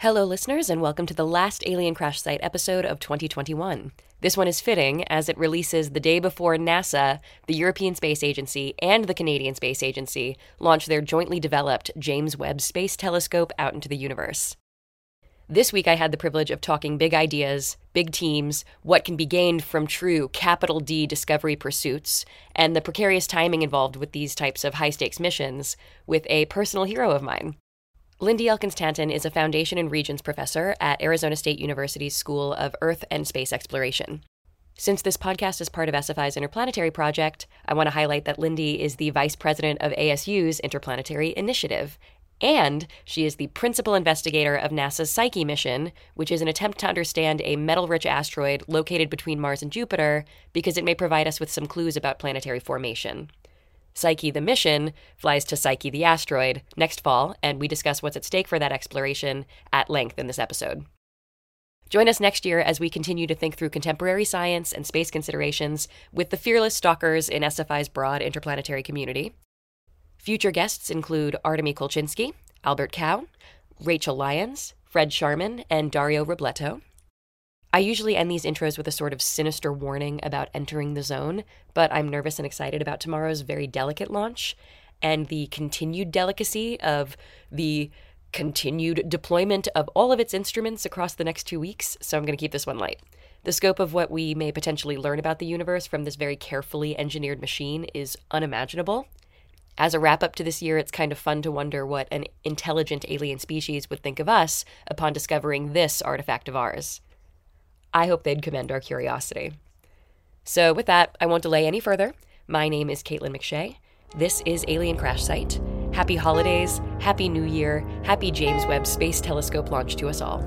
Hello, listeners, and welcome to the last Alien Crash Site episode of 2021. This one is fitting as it releases the day before NASA, the European Space Agency, and the Canadian Space Agency launch their jointly developed James Webb Space Telescope out into the universe. This week, I had the privilege of talking big ideas, big teams, what can be gained from true capital D discovery pursuits, and the precarious timing involved with these types of high stakes missions with a personal hero of mine. Lindy Elkins Tanton is a Foundation and Regents professor at Arizona State University's School of Earth and Space Exploration. Since this podcast is part of SFI's Interplanetary Project, I want to highlight that Lindy is the vice president of ASU's Interplanetary Initiative, and she is the principal investigator of NASA's Psyche mission, which is an attempt to understand a metal rich asteroid located between Mars and Jupiter because it may provide us with some clues about planetary formation. Psyche the mission flies to Psyche the asteroid next fall, and we discuss what's at stake for that exploration at length in this episode. Join us next year as we continue to think through contemporary science and space considerations with the fearless stalkers in SFI's broad interplanetary community. Future guests include Artemy Kolchinsky, Albert Kao, Rachel Lyons, Fred Scharmen, and Dario Robleto. I usually end these intros with a sort of sinister warning about entering the zone, but I'm nervous and excited about tomorrow's very delicate launch and the continued delicacy of the continued deployment of all of its instruments across the next two weeks, so I'm going to keep this one light. The scope of what we may potentially learn about the universe from this very carefully engineered machine is unimaginable. As a wrap up to this year, it's kind of fun to wonder what an intelligent alien species would think of us upon discovering this artifact of ours. I hope they'd commend our curiosity. So, with that, I won't delay any further. My name is Caitlin McShea. This is Alien Crash Site. Happy holidays, happy new year, happy James Webb Space Telescope launch to us all.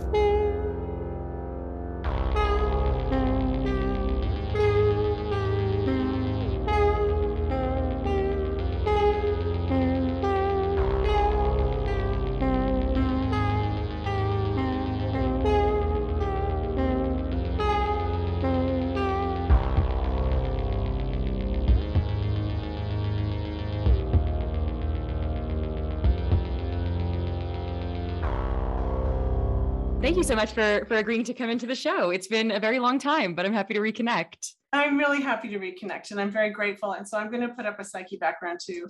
You so much for for agreeing to come into the show. It's been a very long time, but I'm happy to reconnect. I'm really happy to reconnect and I'm very grateful. And so I'm going to put up a psyche background too.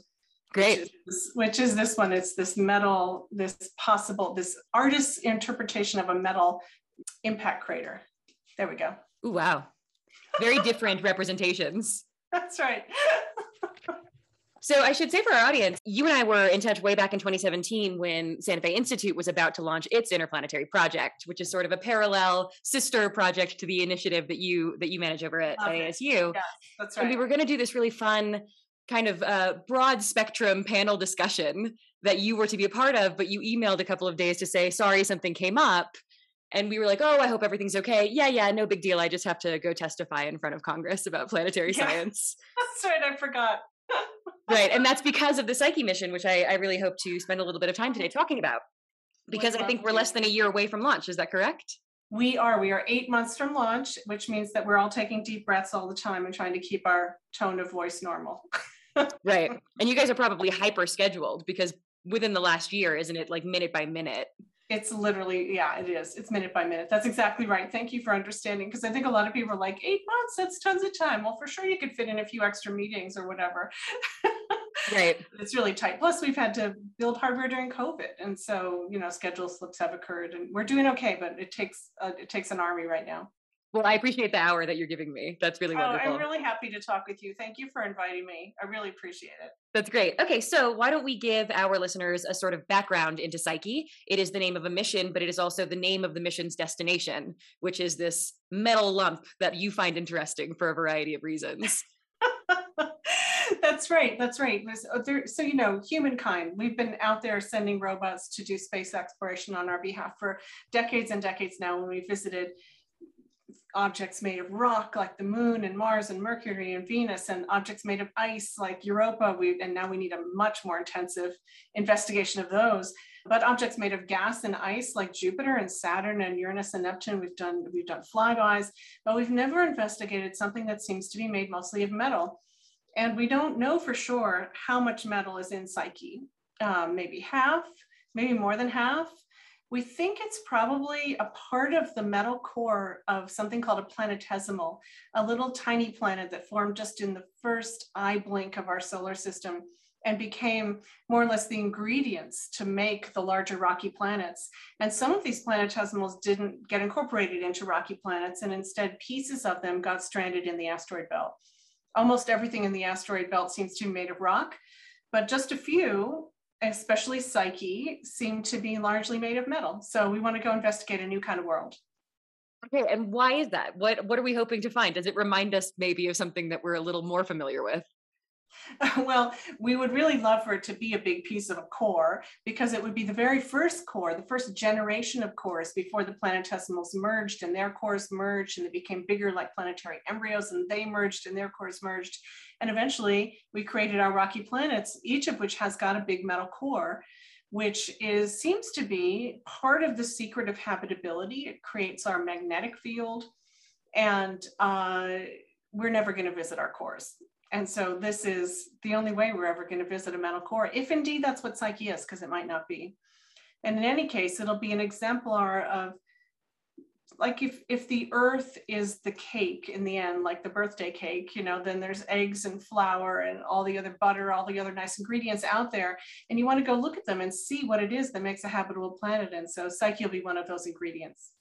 Great. Which is, which is this one. It's this metal, this possible, this artist's interpretation of a metal impact crater. There we go. Ooh, wow. Very different representations. That's right. So I should say for our audience, you and I were in touch way back in 2017 when Santa Fe Institute was about to launch its interplanetary project, which is sort of a parallel sister project to the initiative that you that you manage over at, ASU. That's right. And we were going to do this really fun kind of uh, broad spectrum panel discussion that you were to be a part of, but you emailed a couple of days to say, sorry, something came up. And we were like, oh, I hope everything's okay. Yeah, yeah, no big deal. I just have to go testify in front of Congress about planetary Yeah. science. That's right. I forgot. Right and that's because of the psyche mission which I, I really hope to spend a little bit of time today talking about because i think we're less than a year away from launch is that correct We are. We are eight months from launch, which means that we're all taking deep breaths all the time and trying to keep our tone of voice normal. right and you guys are probably hyper scheduled because within the last year isn't it like minute by minute It's literally, yeah, it is. It's minute by minute. That's exactly right. Thank you for understanding. Because I think a lot of people are like, eight months, that's tons of time. Well, for sure, you could fit in a few extra meetings or whatever. right it's really tight. Plus, we've had to build hardware during COVID, and so you know, schedule slips have occurred, and we're doing okay. But it takes uh, it takes an army right now. Well i appreciate the hour that you're giving me that's really Oh, wonderful I'm really happy to talk with you. Thank you for inviting me. I really appreciate it. That's great. Okay, so why don't we give our listeners a sort of background into Psyche? It is the name of a mission, but it is also the name of the mission's destination, which is this metal lump that you find interesting for a variety of reasons. that's right. That's right. Uh, So, you know, humankind, we've been out there sending robots to do space exploration on our behalf for decades and decades now when we visited objects made of rock like the moon and Mars and Mercury and Venus and objects made of ice like Europa. We, and now we need a much more intensive investigation of those. But objects made of gas and ice like Jupiter and Saturn and Uranus and Neptune, we've done, we've done flybys, but we've never investigated something that seems to be made mostly of metal. And we don't know for sure how much metal is in Psyche. Um, maybe half, maybe more than half. We think it's probably a part of the metal core of something called a planetesimal, a little tiny planet that formed just in the first eye blink of our solar system and became more or less the ingredients to make the larger rocky planets. And some of these planetesimals didn't get incorporated into rocky planets, and instead pieces of them got stranded in the asteroid belt. Almost everything in the asteroid belt seems to be made of rock, but just a few, especially Psyche, seem to be largely made of metal. So we want to go investigate a new kind of world. Okay, and why is that? What what are we hoping to find? Does it remind us maybe of something that we're a little more familiar with? well, we would really love for it to be a big piece of a core because it would be the very first core, the first generation of cores before the planetesimals merged and their cores merged and they became bigger like planetary embryos and they merged and their cores merged. And eventually we created our rocky planets, each of which has got a big metal core which is seems to be part of the secret of habitability. It creates our magnetic field, and uh, we're never going to visit our cores. And so this is the only way we're ever going to visit a metal core, if indeed that's what Psyche is, because it might not be. And in any case, it'll be an exemplar of like if if the earth is the cake in the end like the birthday cake you know then there's eggs and flour and all the other butter all the other nice ingredients out there and you want to go look at them and see what it is that makes a habitable planet. And so psyche will be one of those ingredients.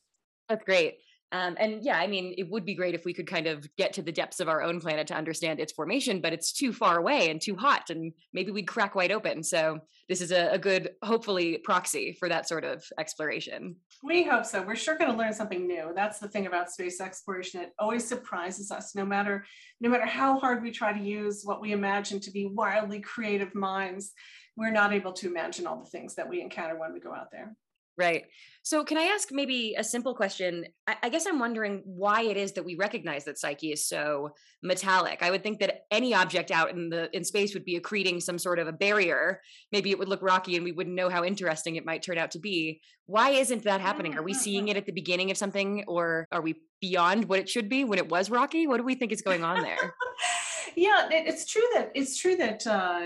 That's great um, and yeah, I mean, it would be great if we could kind of get to the depths of our own planet to understand its formation, but it's too far away and too hot, and maybe we'd crack wide open. So this is a, a good, hopefully, proxy for that sort of exploration. We hope so. We're sure going to learn something new. That's the thing about space exploration; it always surprises us. No matter, no matter how hard we try to use what we imagine to be wildly creative minds, we're not able to imagine all the things that we encounter when we go out there. Right. So, can I ask maybe a simple question? I, I, guess I'm wondering why it is that we recognize that Psyche is so metallic. I would think that any object out in the in space would be accreting some sort of a barrier. Maybe it would look rocky, and we wouldn't know how interesting it might turn out to be. Why isn't that happening? Are we seeing it at the beginning of something, or are we beyond what it should be when it was rocky? What do we think is going on there? yeah, it's true that it's true that. Uh,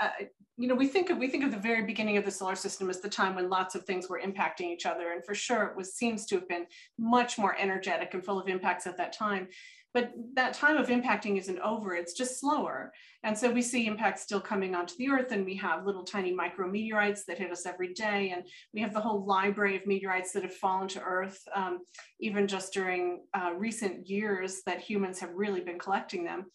uh, you know, we think of we think of the very beginning of the solar system as the time when lots of things were impacting each other, and for sure it was seems to have been much more energetic and full of impacts at that time. But that time of impacting isn't over; it's just slower. And so we see impacts still coming onto the Earth, and we have little tiny micrometeorites that hit us every day, and we have the whole library of meteorites that have fallen to Earth, um, even just during uh, recent years that humans have really been collecting them.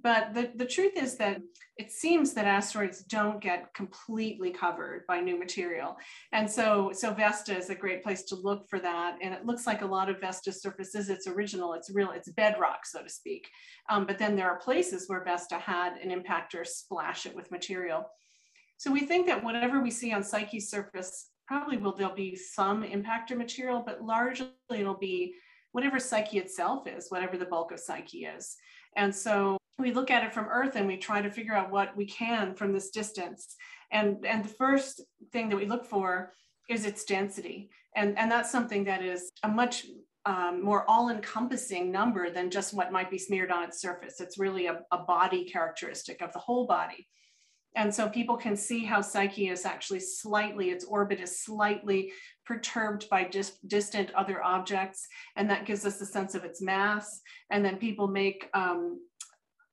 But the, the truth is that it seems that asteroids don't get completely covered by new material. And so, so Vesta is a great place to look for that. And it looks like a lot of Vesta's surfaces, it's original, it's real, it's bedrock, so to speak. Um, but then there are places where Vesta had an impactor splash it with material. So we think that whatever we see on Psyche's surface, probably will there'll be some impactor material, but largely it'll be whatever Psyche itself is, whatever the bulk of Psyche is. And so we look at it from Earth and we try to figure out what we can from this distance. And, and the first thing that we look for is its density. And, and that's something that is a much um, more all-encompassing number than just what might be smeared on its surface. It's really a, a body characteristic of the whole body. And so people can see how Psyche is actually slightly, its orbit is slightly perturbed by dis distant other objects. And that gives us a sense of its mass. And then people make um,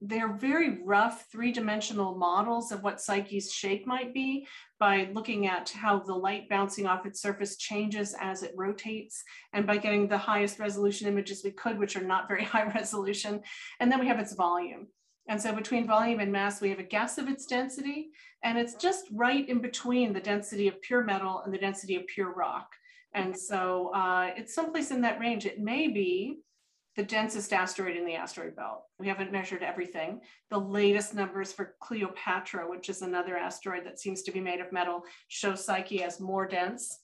they're very rough three-dimensional models of what Psyche's shape might be by looking at how the light bouncing off its surface changes as it rotates and by getting the highest resolution images we could, which are not very high resolution. And then we have its volume. And so between volume and mass, we have a guess of its density, and it's just right in between the density of pure metal and the density of pure rock. And so uh, it's someplace in that range. It may be the densest asteroid in the asteroid belt. We haven't measured everything. The latest numbers for Cleopatra, which is another asteroid that seems to be made of metal, show Psyche as more dense.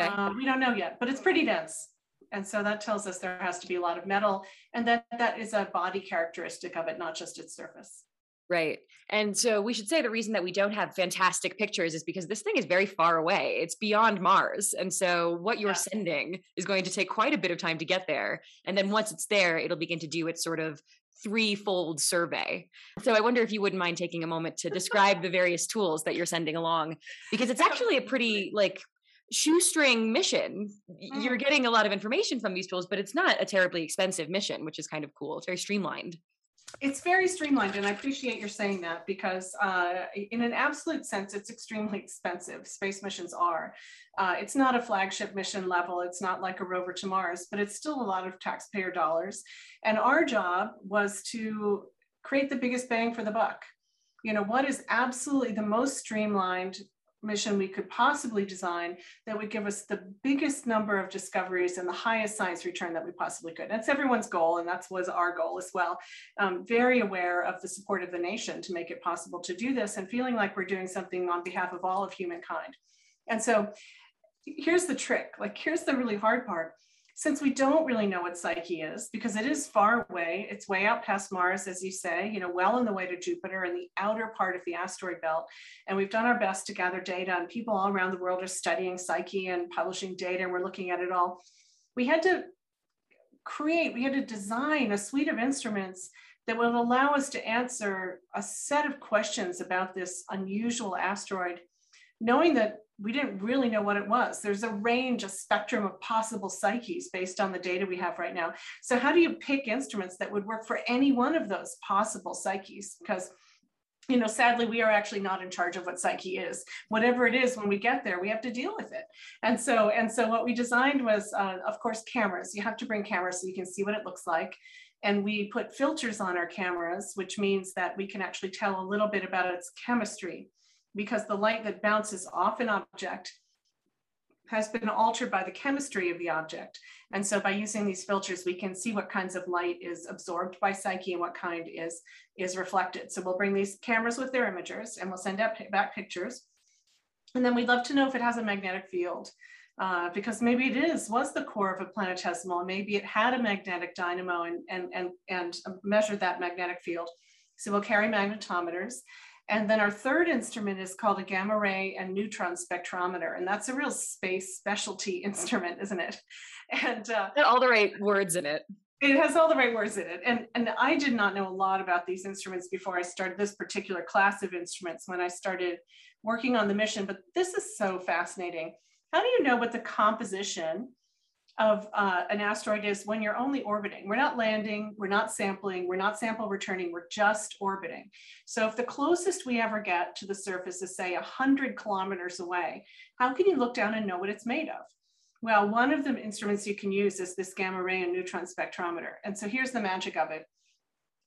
Okay. Uh, we don't know yet, but it's pretty dense. And so that tells us there has to be a lot of metal and that that is a body characteristic of it, not just its surface. Right. And so we should say the reason that we don't have fantastic pictures is because this thing is very far away. It's beyond Mars. And so what you're yeah. sending is going to take quite a bit of time to get there. And then once it's there, it'll begin to do its sort of threefold survey. So I wonder if you wouldn't mind taking a moment to describe the various tools that you're sending along because it's actually a pretty like shoestring mission. You're mm-hmm. getting a lot of information from these tools, but it's not a terribly expensive mission, which is kind of cool. It's very streamlined. It's very streamlined, and I appreciate your saying that because, uh, in an absolute sense, it's extremely expensive. Space missions are. Uh, it's not a flagship mission level. It's not like a rover to Mars, but it's still a lot of taxpayer dollars. And our job was to create the biggest bang for the buck. You know, what is absolutely the most streamlined mission we could possibly design that would give us the biggest number of discoveries and the highest science return that we possibly could. That's everyone's goal, and that was our goal as well. Um, very aware of the support of the nation to make it possible to do this and feeling like we're doing something on behalf of all of humankind. And so here's the trick, like here's the really hard part since we don't really know what Psyche is, because it is far away, it's way out past Mars, as you say, you know, well on the way to Jupiter in the outer part of the asteroid belt. And we've done our best to gather data, and people all around the world are studying Psyche and publishing data, and we're looking at it all. We had to create, we had to design a suite of instruments that would allow us to answer a set of questions about this unusual asteroid, knowing that we didn't really know what it was. There's a range, a spectrum of possible psyches based on the data we have right now. So how do you pick instruments that would work for any one of those possible psyches? Because you know, sadly, we are actually not in charge of what psyche is. Whatever it is, when we get there, we have to deal with it. And so, and so, what we designed was, uh, of course, cameras. You have to bring cameras so you can see what it looks like. And we put filters on our cameras, which means that we can actually tell a little bit about its chemistry because the light that bounces off an object has been altered by the chemistry of the object. And so by using these filters, we can see what kinds of light is absorbed by Psyche and what kind is, is reflected. So we'll bring these cameras with their imagers and we'll send up back pictures. And then we'd love to know if it has a magnetic field. Uh, because maybe it is was the core of a planetesimal maybe it had a magnetic dynamo and and and, and measured that magnetic field so we'll carry magnetometers and then our third instrument is called a gamma ray and neutron spectrometer. And that's a real space specialty instrument, isn't it? And uh, all the right words in it. It has all the right words in it. And, and I did not know a lot about these instruments before I started this particular class of instruments when I started working on the mission. But this is so fascinating. How do you know what the composition of uh, an asteroid is when you're only orbiting. We're not landing, we're not sampling, we're not sample returning, we're just orbiting. So if the closest we ever get to the surface is say 100 kilometers away, how can you look down and know what it's made of? Well, one of the instruments you can use is this gamma ray and neutron spectrometer. And so here's the magic of it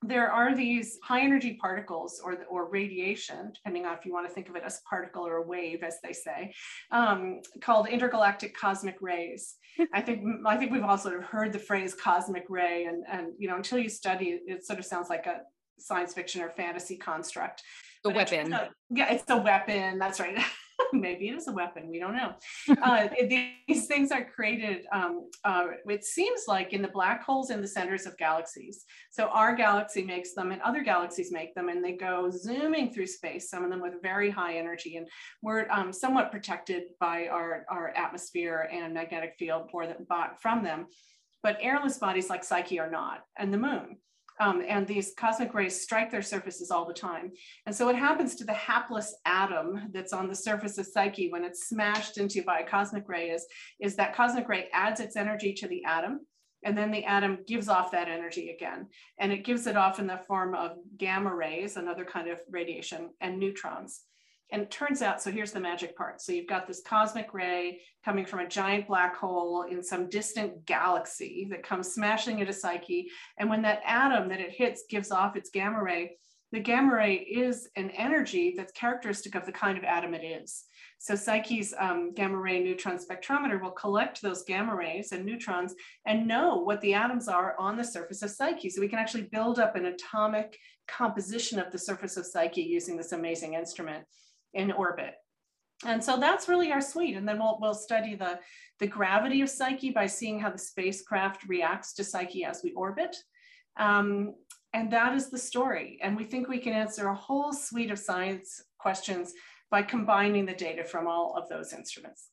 there are these high energy particles or, or radiation, depending on if you want to think of it as particle or a wave, as they say, um, called intergalactic cosmic rays. I think I think we've all sort of heard the phrase cosmic ray, and and you know until you study it, it sort of sounds like a science fiction or fantasy construct. The weapon. yeah, it's a weapon. That's right. maybe it is a weapon. We don't know. Uh, these things are created, um, uh, it seems like in the black holes in the centers of galaxies. So our galaxy makes them and other galaxies make them and they go zooming through space, some of them with very high energy. And we're um, somewhat protected by our, our atmosphere and magnetic field for them, from them. But airless bodies like Psyche are not, and the moon. Um, and these cosmic rays strike their surfaces all the time. And so what happens to the hapless atom that's on the surface of Psyche when it's smashed into by a cosmic ray is, is that cosmic ray adds its energy to the atom and then the atom gives off that energy again. And it gives it off in the form of gamma rays, another kind of radiation, and neutrons. And it turns out, so here's the magic part. So you've got this cosmic ray coming from a giant black hole in some distant galaxy that comes smashing into Psyche. And when that atom that it hits gives off its gamma ray, the gamma ray is an energy that's characteristic of the kind of atom it is. So Psyche's um, gamma ray neutron spectrometer will collect those gamma rays and neutrons and know what the atoms are on the surface of Psyche. So we can actually build up an atomic composition of the surface of Psyche using this amazing instrument in orbit. And so that's really our suite. And then we'll, we'll study the, the gravity of Psyche by seeing how the spacecraft reacts to Psyche as we orbit. Um, and that is the story. And we think we can answer a whole suite of science questions by combining the data from all of those instruments.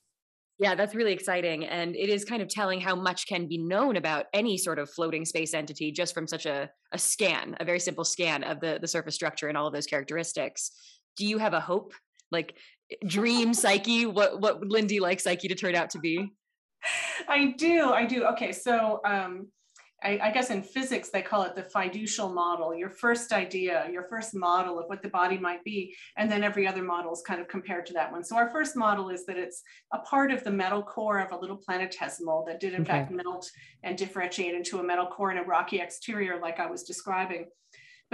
Yeah, that's really exciting. And it is kind of telling how much can be known about any sort of floating space entity just from such a, a scan, a very simple scan of the, the surface structure and all of those characteristics. Do you have a hope like dream psyche? What what would Lindy like psyche to turn out to be? I do, I do. Okay, so um, I, I, guess in physics they call it the fiducial model. Your first idea, your first model of what the body might be, and then every other model is kind of compared to that one. So our first model is that it's a part of the metal core of a little planetesimal that did in okay. fact melt and differentiate into a metal core and a rocky exterior, like I was describing.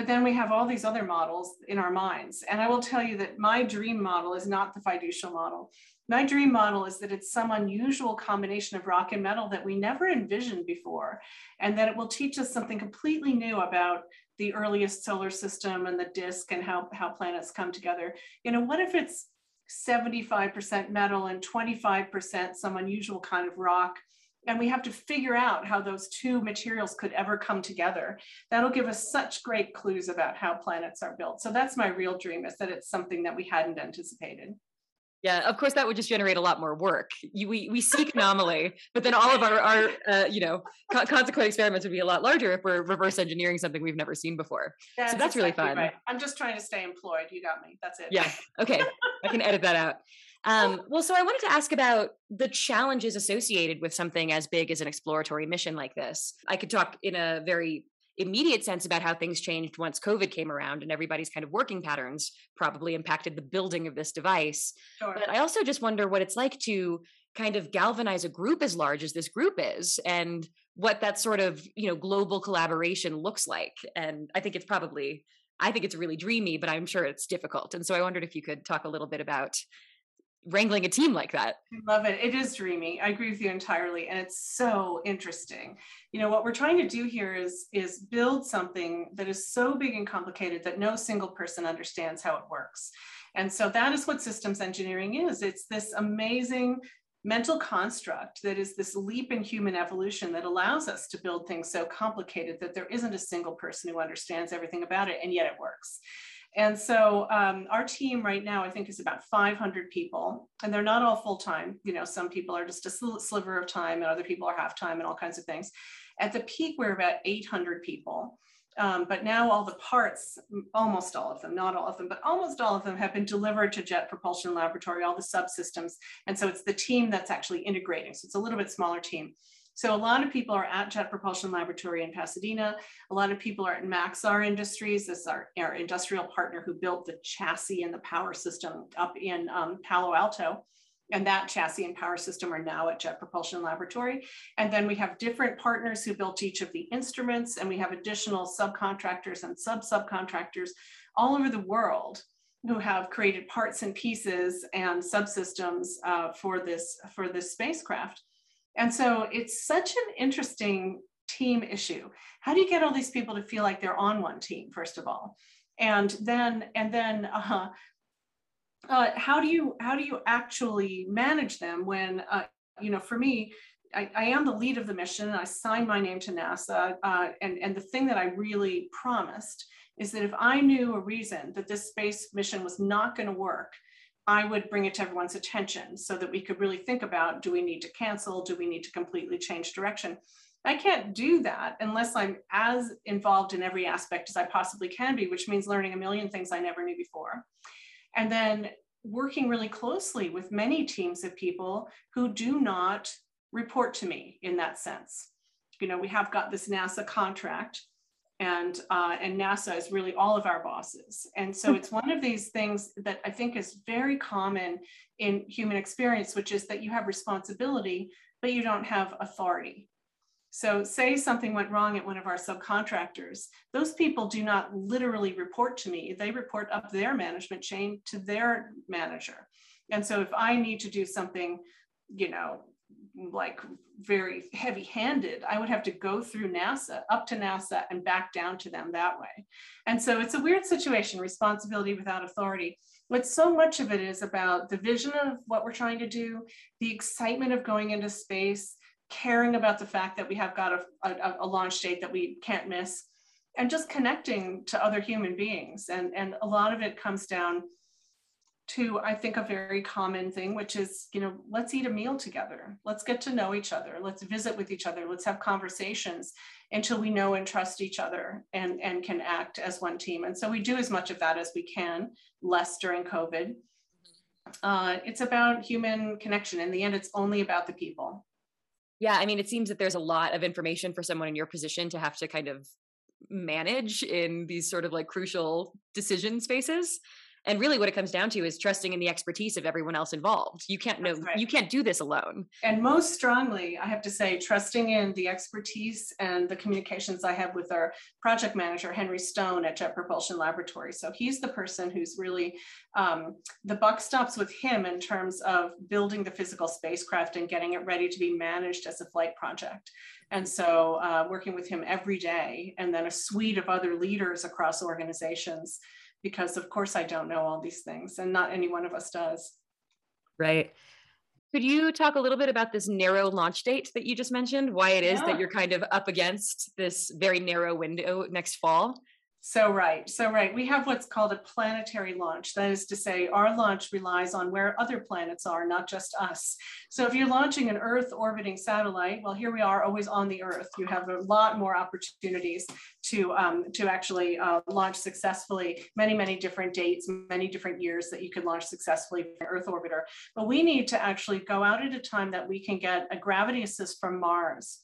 But then we have all these other models in our minds. And I will tell you that my dream model is not the fiducial model. My dream model is that it's some unusual combination of rock and metal that we never envisioned before, and that it will teach us something completely new about the earliest solar system and the disk and how, how planets come together. You know, what if it's 75% metal and 25% some unusual kind of rock? And we have to figure out how those two materials could ever come together. That'll give us such great clues about how planets are built. So that's my real dream is that it's something that we hadn't anticipated. Yeah of course that would just generate a lot more work. You, we, we seek anomaly but then all of our, our uh, you know co- consequent experiments would be a lot larger if we're reverse engineering something we've never seen before. That's so that's exactly really fun. right. i'm just trying to stay employed. You got me. That's it. Yeah okay. I can edit that out um, well, so I wanted to ask about the challenges associated with something as big as an exploratory mission like this. I could talk in a very immediate sense about how things changed once COVID came around and everybody's kind of working patterns probably impacted the building of this device. Sure. But I also just wonder what it's like to kind of galvanize a group as large as this group is and what that sort of, you know, global collaboration looks like. And I think it's probably I think it's really dreamy, but I'm sure it's difficult. And so I wondered if you could talk a little bit about wrangling a team like that. I love it. It is dreamy. I agree with you entirely. And it's so interesting. You know, what we're trying to do here is, is build something that is so big and complicated that no single person understands how it works. And so that is what systems engineering is. It's this amazing mental construct that is this leap in human evolution that allows us to build things so complicated that there isn't a single person who understands everything about it, and yet it works. And so um, our team right now, I think, is about 500 people, and they're not all full time. You know, some people are just a sliver of time, and other people are half time, and all kinds of things. At the peak, we're about 800 people. Um, but now all the parts, almost all of them, not all of them, but almost all of them have been delivered to Jet Propulsion Laboratory, all the subsystems. And so it's the team that's actually integrating. So it's a little bit smaller team. So a lot of people are at Jet Propulsion Laboratory in Pasadena. A lot of people are at Maxar Industries. This is our, our industrial partner who built the chassis and the power system up in um, Palo Alto. And that chassis and power system are now at Jet Propulsion Laboratory. And then we have different partners who built each of the instruments, and we have additional subcontractors and sub-subcontractors all over the world who have created parts and pieces and subsystems uh, for this for this spacecraft. And so it's such an interesting team issue. How do you get all these people to feel like they're on one team, first of all? And then, and then, uh, uh, how do you how do you actually manage them when uh, you know for me I, I, am the lead of the mission i signed my name to nasa uh, and, and the thing that i really promised is that if i knew a reason that this space mission was not going to work I would bring it to everyone's attention so that we could really think about do we need to cancel? Do we need to completely change direction? I can't do that unless I'm as involved in every aspect as I possibly can be, which means learning a million things I never knew before. And then working really closely with many teams of people who do not report to me in that sense. You know, we have got this NASA contract and uh, and NASA is really all of our bosses. And so it's one of these things that I think is very common in human experience, which is that you have responsibility, but you don't have authority. So say something went wrong at one of our subcontractors, those people do not literally report to me. They report up their management chain to their manager. And so if I need to do something, you know, like very heavy handed, I would have to go through NASA, up to NASA, and back down to them that way. And so it's a weird situation responsibility without authority. But so much of it is about the vision of what we're trying to do, the excitement of going into space, caring about the fact that we have got a, a, a launch date that we can't miss, and just connecting to other human beings. And, and a lot of it comes down to i think a very common thing which is you know let's eat a meal together. Let's get to know each other. Let's visit with each other. Let's have conversations until we know and trust each other and and can act as one team. And so we do as much of that as we can less during covid. Uh, it's about human connection. In the end, it's only about the people. Yeah, I mean, it seems that there's a lot of information for someone in your position to have to kind of manage in these sort of like crucial decision spaces and really what it comes down to is trusting in the expertise of everyone else involved. You can't know right. you can't do this alone. And most strongly i have to say trusting in the expertise and the communications i have with our project manager henry stone at jet propulsion laboratory. So he's the person who's really um, the buck stops with him in terms of building the physical spacecraft and getting it ready to be managed as a flight project. And so uh, working with him every day and then a suite of other leaders across organizations because of course I don't know all these things and not any one of us does. Right. Could you talk a little bit about this narrow launch date that you just mentioned? Why it is yeah. that you're kind of up against this very narrow window next fall? So right, so right. We have what's called a planetary launch. That is to say, our launch relies on where other planets are, not just us. So if you're launching an Earth orbiting satellite, well, here we are, always on the Earth. You have a lot more opportunities to um, to actually uh, launch successfully. Many, many different dates, many different years that you could launch successfully from Earth orbiter. But we need to actually go out at a time that we can get a gravity assist from Mars.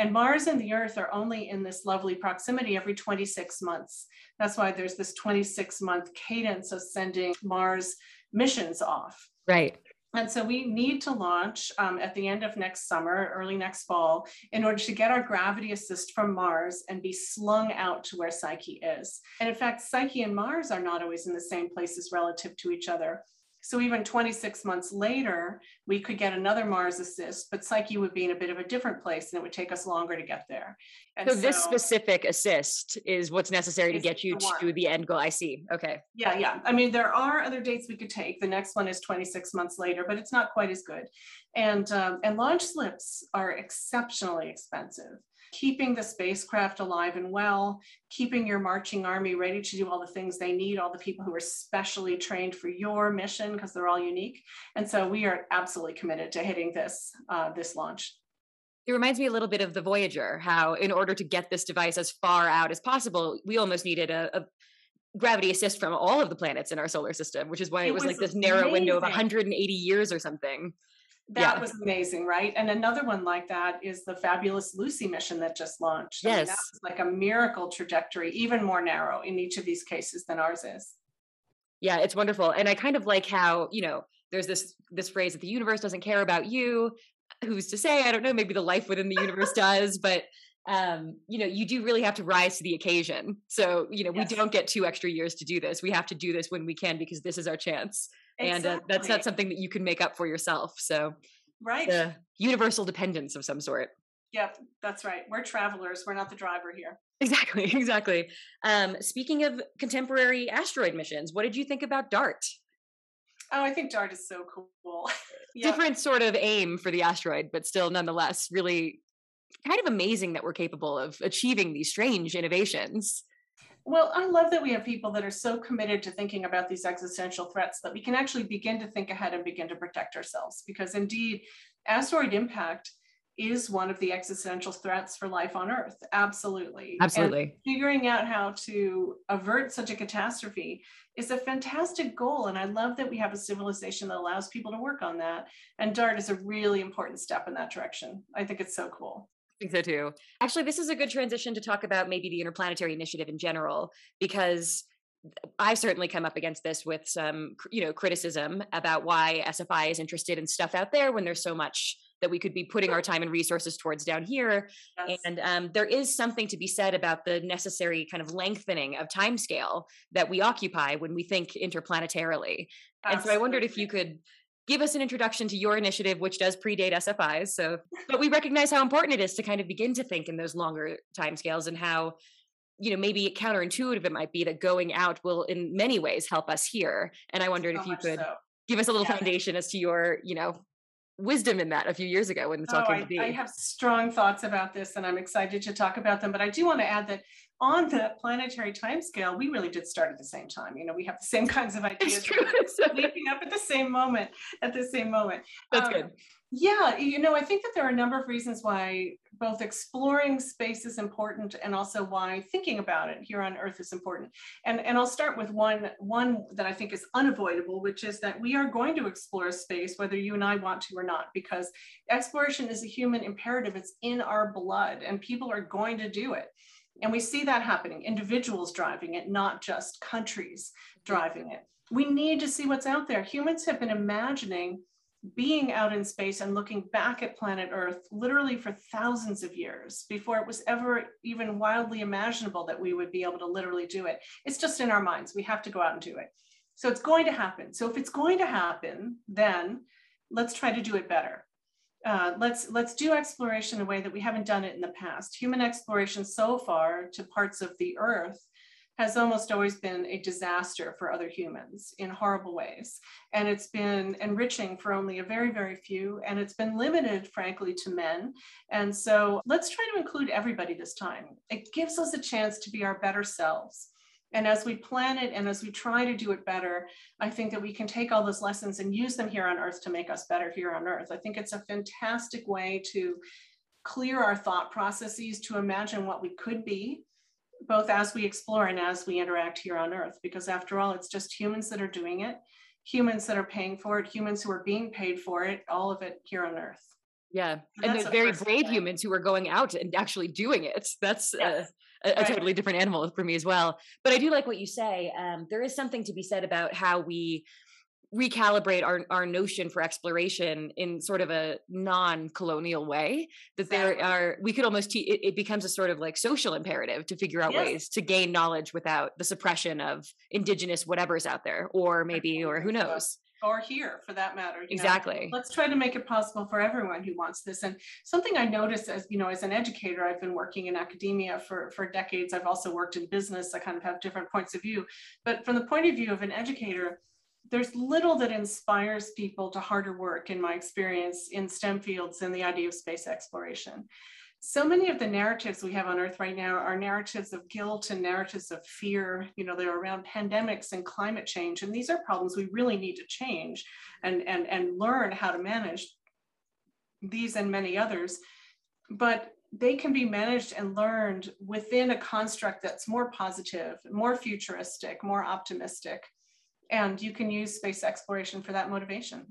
And Mars and the Earth are only in this lovely proximity every 26 months. That's why there's this 26 month cadence of sending Mars missions off. Right. And so we need to launch um, at the end of next summer, early next fall, in order to get our gravity assist from Mars and be slung out to where Psyche is. And in fact, Psyche and Mars are not always in the same places relative to each other. So even 26 months later, we could get another Mars assist, but Psyche would be in a bit of a different place and it would take us longer to get there. And so, so this specific assist is what's necessary to get you the to the end goal. I see. Okay. Yeah, yeah. I mean, there are other dates we could take. The next one is 26 months later, but it's not quite as good. And um, and launch slips are exceptionally expensive keeping the spacecraft alive and well, keeping your marching army ready to do all the things they need, all the people who are specially trained for your mission because they're all unique. And so we are absolutely committed to hitting this uh, this launch. It reminds me a little bit of the Voyager, how in order to get this device as far out as possible, we almost needed a, a gravity assist from all of the planets in our solar system, which is why it, it was, was, like this narrow window of 180 years or something that yeah. was amazing, right? And another one like that is the fabulous Lucy mission that just launched. Yes, I mean, that's like a miracle trajectory, even more narrow in each of these cases than ours is. Yeah, it's wonderful, and I kind of like how you know there's this this phrase that the universe doesn't care about you. Who's to say? I don't know. Maybe the life within the universe does, but um, you know, you do really have to rise to the occasion. So, you know, yes. we don't get two extra years to do this. We have to do this when we can because this is our chance and uh, that's not something that you can make up for yourself so right universal dependence of some sort Yep, that's right. We're travelers. We're not the driver here. Exactly, exactly. Um, speaking of contemporary asteroid missions, what did you think about DART? Oh, I think DART is so cool. Different sort of aim for the asteroid, but still nonetheless really kind of amazing that we're capable of achieving these strange innovations. Well, I love that we have people that are so committed to thinking about these existential threats that we can actually begin to think ahead and begin to protect ourselves. Because indeed, asteroid impact is one of the existential threats for life on Earth. Absolutely. Absolutely. And figuring out how to avert such a catastrophe is a fantastic goal. And I love that we have a civilization that allows people to work on that. And DART is a really important step in that direction. I think it's so cool think so too. Actually, this is a good transition to talk about maybe the interplanetary initiative in general, because I've certainly come up against this with some, you know, criticism about why SFI is interested in stuff out there when there's so much that we could be putting our time and resources towards down here. Yes. And um, there is something to be said about the necessary kind of lengthening of time scale that we occupy when we think interplanetarily. Absolutely. And so I wondered if you could give us an introduction to your initiative, which does predate SFIs. So, but we recognize how important it is to kind of begin to think in those longer timescales and how, you know, maybe counterintuitive it might be that going out will in many ways help us here. And I wondered so if you could so. give us a little yeah. foundation as to your, you know, wisdom in that a few years ago when all oh, came I, to be. I have strong thoughts about this and I'm excited to talk about them. But I do want to add that on the planetary time scale, we really did start at the same time. You know, we have the same kinds of ideas leaping up at the same moment, at the same moment. That's um, good. Yeah, you know, I think that there are a number of reasons why both exploring space is important and also why thinking about it here on Earth is important. And, and I'll start with one, one that I think is unavoidable, which is that we are going to explore space, whether you and I want to or not, because exploration is a human imperative. It's in our blood and people are going to do it. And we see that happening, individuals driving it, not just countries driving it. We need to see what's out there. Humans have been imagining being out in space and looking back at planet Earth literally for thousands of years before it was ever even wildly imaginable that we would be able to literally do it. It's just in our minds. We have to go out and do it. So it's going to happen. So if it's going to happen, then let's try to do it better. Uh, let's let's do exploration in a way that we haven't done it in the past. Human exploration so far to parts of the Earth has almost always been a disaster for other humans in horrible ways. And it's been enriching for only a very, very few, and it's been limited, frankly, to men. And so let's try to include everybody this time. It gives us a chance to be our better selves. And as we plan it and as we try to do it better, I think that we can take all those lessons and use them here on Earth to make us better here on Earth. I think it's a fantastic way to clear our thought processes, to imagine what we could be, both as we explore and as we interact here on Earth, because after all, it's just humans that are doing it, humans that are paying for it, humans who are being paid for it, all of it here on Earth. Yeah, and the very brave thing. humans who are going out and actually doing it. That's uh, yes. a, a right. totally different animal for me as well. But I do like what you say. Um, there is something to be said about how we recalibrate our, our notion for exploration in sort of a non-colonial way that exactly. there are we could almost te- it, it, becomes a sort of like social imperative to figure out yes. ways to gain knowledge without the suppression of indigenous whatever's out there or maybe or who knows or here for that matter exactly know? let's try to make it possible for everyone who wants this. And something i noticed as you know as an educator i've been working in academia for for decades. I've also worked in business. I kind of have different points of view. But from the point of view of an educator there's little that inspires people to harder work in my experience in STEM fields and the idea of space exploration. So many of the narratives we have on Earth right now are narratives of guilt and narratives of fear. You know, they're around pandemics and climate change. And these are problems we really need to change and, and, and learn how to manage these and many others. But they can be managed and learned within a construct that's more positive, more futuristic, more optimistic and you can use space exploration for that motivation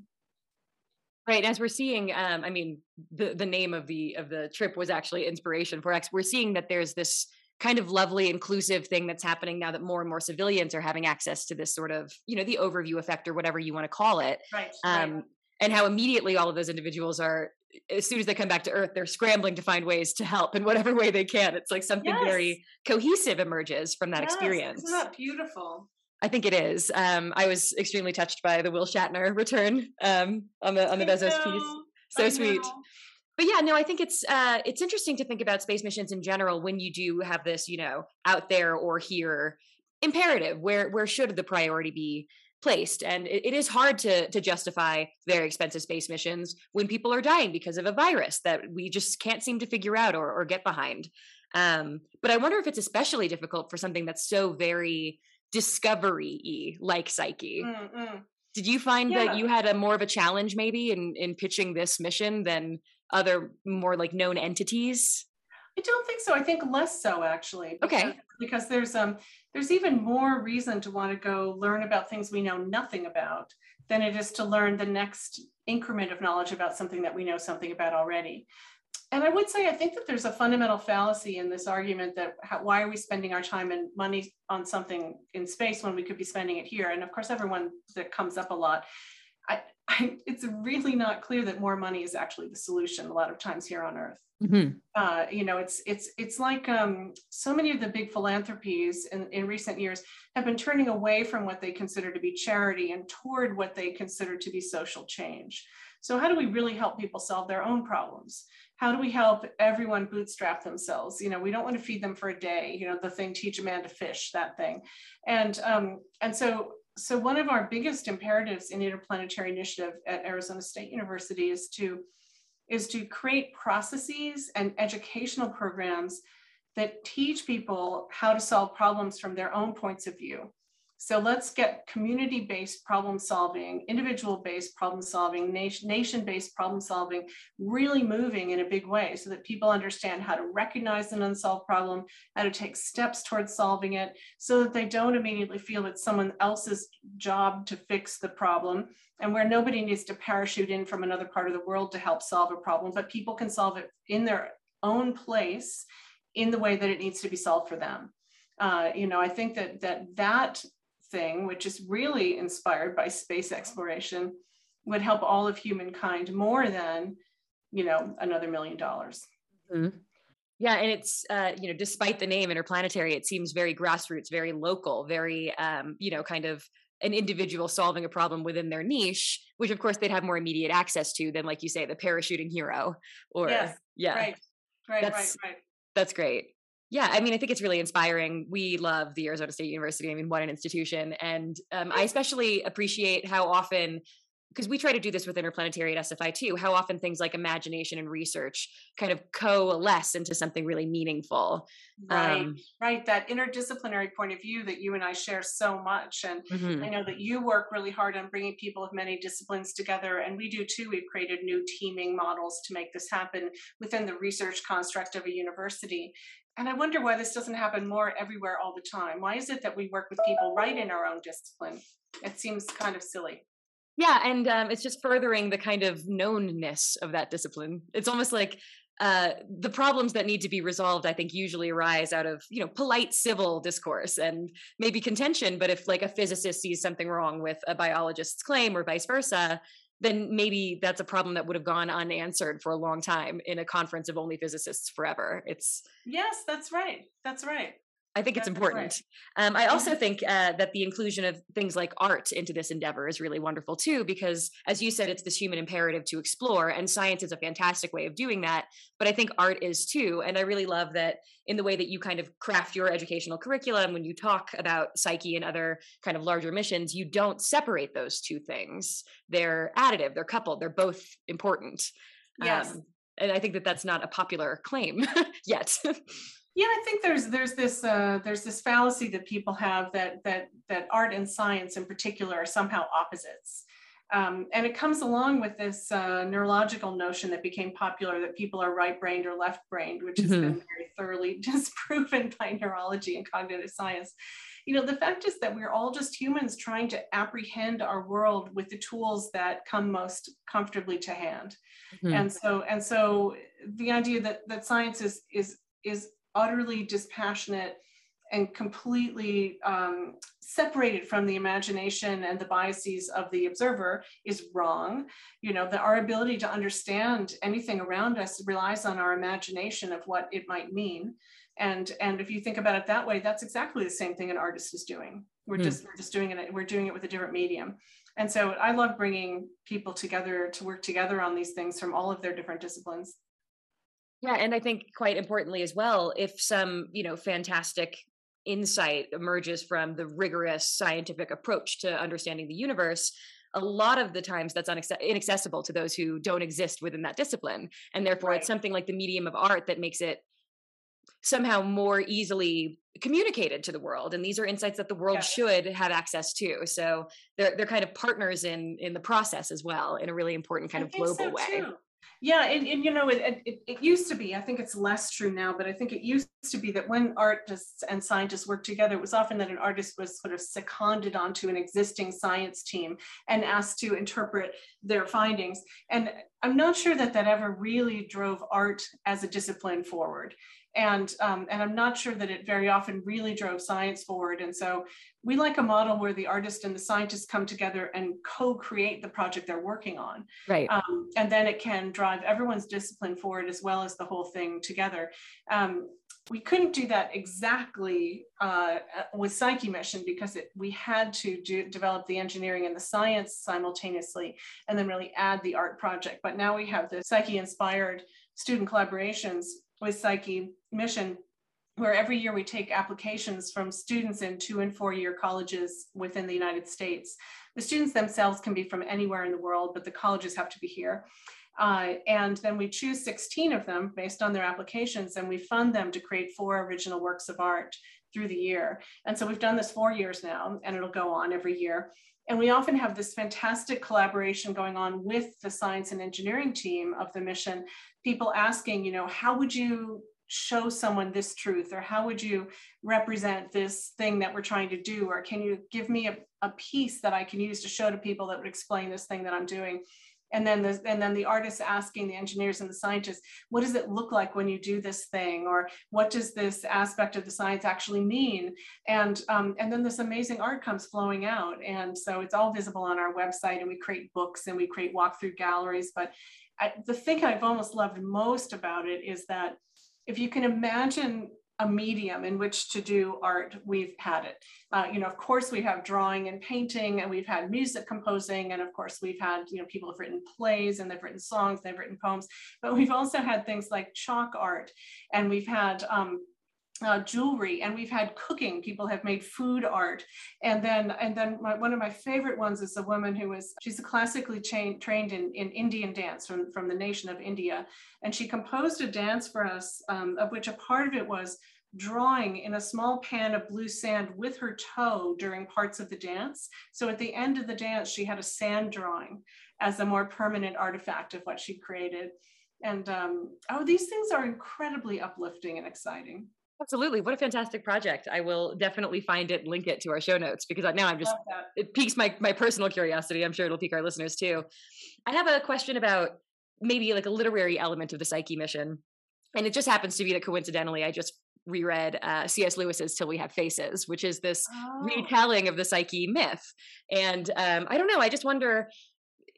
right as we're seeing um, i mean the the name of the of the trip was actually inspiration for x we're seeing that there's this kind of lovely inclusive thing that's happening now that more and more civilians are having access to this sort of you know the overview effect or whatever you want to call it right, um, right. and how immediately all of those individuals are as soon as they come back to earth they're scrambling to find ways to help in whatever way they can it's like something yes. very cohesive emerges from that yes. experience isn't that beautiful I think it is. Um, I was extremely touched by the Will Shatner return um, on the on the Bezos piece. So I sweet. Know. But yeah, no, I think it's uh, it's interesting to think about space missions in general when you do have this, you know, out there or here imperative. Where where should the priority be placed? And it, it is hard to to justify very expensive space missions when people are dying because of a virus that we just can't seem to figure out or, or get behind. Um, but I wonder if it's especially difficult for something that's so very discovery like psyche Mm-mm. did you find yeah. that you had a more of a challenge maybe in in pitching this mission than other more like known entities i don't think so i think less so actually because, okay because there's um there's even more reason to want to go learn about things we know nothing about than it is to learn the next increment of knowledge about something that we know something about already and I would say, I think that there's a fundamental fallacy in this argument that how, why are we spending our time and money on something in space when we could be spending it here? And of course, everyone that comes up a lot. I, I, it's really not clear that more money is actually the solution a lot of times here on Earth. Mm-hmm. Uh, you know, it's it's it's like um, so many of the big philanthropies in, in recent years have been turning away from what they consider to be charity and toward what they consider to be social change. So how do we really help people solve their own problems? How do we help everyone bootstrap themselves? You know we don't want to feed them for a day you know the thing teach a man to fish that thing. And um, and so so one of our biggest imperatives in interplanetary initiative at arizona state university is to is to create processes and educational programs that teach people how to solve problems from their own points of view So let's get community based problem solving, individual based problem solving, nation based problem solving really moving in a big way so that people understand how to recognize an unsolved problem, how to take steps towards solving it, so that they don't immediately feel it's someone else's job to fix the problem and where nobody needs to parachute in from another part of the world to help solve a problem, but people can solve it in their own place in the way that it needs to be solved for them. Uh, you know, I think that that that thing, which is really inspired by space exploration, would help all of humankind more than, you know, another million dollars. Mm-hmm. Yeah, and it's uh, you know, despite the name interplanetary, it seems very grassroots, very local, very um, you know, kind of an individual solving a problem within their niche, which of course they'd have more immediate access to than, like you say, the parachuting hero. Or yes, yeah, right, right, that's, right, right. That's great yeah, I mean, I think it's really inspiring. We love the Arizona State University. I mean, what an institution. And um, I especially appreciate how often, because we try to do this with Interplanetary at SFI too, how often things like imagination and research kind of coalesce into something really meaningful. Right, um, right. That interdisciplinary point of view that you and I share so much. And mm-hmm. I know that you work really hard on bringing people of many disciplines together. And we do too. We've created new teaming models to make this happen within the research construct of a university. And I wonder why this doesn't happen more everywhere all the time. Why is it that we work with people right in our own discipline? It seems kind of silly. Yeah, and um, it's just furthering the kind of knownness of that discipline. It's almost like uh, the problems that need to be resolved, I think, usually arise out of you know polite civil discourse and maybe contention. But if like a physicist sees something wrong with a biologist's claim or vice versa, then maybe that's a problem that would have gone unanswered for a long time in a conference of only physicists forever. It's yes, that's right. That's right. I think it's important. Um, I also think uh, that the inclusion of things like art into this endeavor is really wonderful too, because as you said, it's this human imperative to explore, and science is a fantastic way of doing that. But I think art is too. And I really love that in the way that you kind of craft your educational curriculum, when you talk about psyche and other kind of larger missions, you don't separate those two things. They're additive, they're coupled, they're both important. Yes. Um, and I think that that's not a popular claim yet. yeah i think there's there's this uh, there's this fallacy that people have that that that art and science in particular are somehow opposites um, and it comes along with this uh, neurological notion that became popular that people are right brained or left brained which has mm-hmm. been very thoroughly disproven by neurology and cognitive science you know the fact is that we're all just humans trying to apprehend our world with the tools that come most comfortably to hand mm-hmm. and so and so the idea that that science is is is utterly dispassionate and completely um, separated from the imagination and the biases of the observer is wrong. You know, that our ability to understand anything around us relies on our imagination of what it might mean. And, and if you think about it that way, that's exactly the same thing an artist is doing. We're mm. just we're just doing it. We're doing it with a different medium. And so I love bringing people together to work together on these things from all of their different disciplines. Yeah, and I think quite importantly as well, if some, you know, fantastic insight emerges from the rigorous scientific approach to understanding the universe, a lot of the times that's inaccessible to those who don't exist within that discipline. And therefore, right. it's something like the medium of art that makes it somehow more easily communicated to the world and these are insights that the world yeah. should have access to so they're they're kind of partners in in the process as well in a really important kind I of global so way too. Yeah, and, and you know, it, it, it, used to be, I think it's less true now, but I think it used to be that when artists and scientists worked together, it was often that an artist was sort of seconded onto an existing science team and asked to interpret their findings. And I'm not sure that that ever really drove art as a discipline forward and um, and I'm not sure that it very often really drove science forward. And so we like a model where the artist and the scientist come together and co-create the project they're working on. Right. Um, and then it can drive everyone's discipline forward as well as the whole thing together. Um, we couldn't do that exactly uh, with Psyche Mission because it, we had to do, develop the engineering and the science simultaneously and then really add the art project. But now we have the Psyche inspired student collaborations with Psyche Mission, where every year we take applications from students in two and four year colleges within the United States. The students themselves can be from anywhere in the world, but the colleges have to be here. Uh, and then we choose 16 of them based on their applications and we fund them to create four original works of art through the year. And so we've done this four years now, and it'll go on every year. And we often have this fantastic collaboration going on with the science and engineering team of the mission. People asking, you know, how would you show someone this truth? Or how would you represent this thing that we're trying to do? Or can you give me a, a piece that i can use to show to people that would explain this thing that i'm doing? And then the and then the artists asking the engineers and the scientists what does it look like when you do this thing? Or what does this aspect of the science actually mean? And um, and then this amazing art comes flowing out. And so it's all visible on our website and we create books and we create walkthrough galleries. But I, the thing i've almost loved most about it is that if you can imagine a medium in which to do art, we've had it. Uh, you know, of course, we have drawing and painting, and we've had music composing, and of course, we've had you know people have written plays and they've written songs, they've written poems, but we've also had things like chalk art, and we've had um, uh, jewelry and we've had cooking. People have made food art. And then and then my, one of my favorite ones is a woman who is she's classically trained trained in, in indian dance from, from the nation of india. And she composed a dance for us um, of which a part of it was drawing in a small pan of blue sand with her toe during parts of the dance. So at the end of the dance she had a sand drawing as a more permanent artifact of what she created. And um, oh these things are incredibly uplifting and exciting Absolutely. What a fantastic project. I will definitely find it, link it to our show notes because now I'm just, it piques my, my personal curiosity. I'm sure it'll pique our listeners too. I have a question about maybe like a literary element of the Psyche mission. And it just happens to be that coincidentally, I just reread uh, C.S. Lewis's Till We Have Faces, which is this oh. retelling of the Psyche myth. And um, I don't know, I just wonder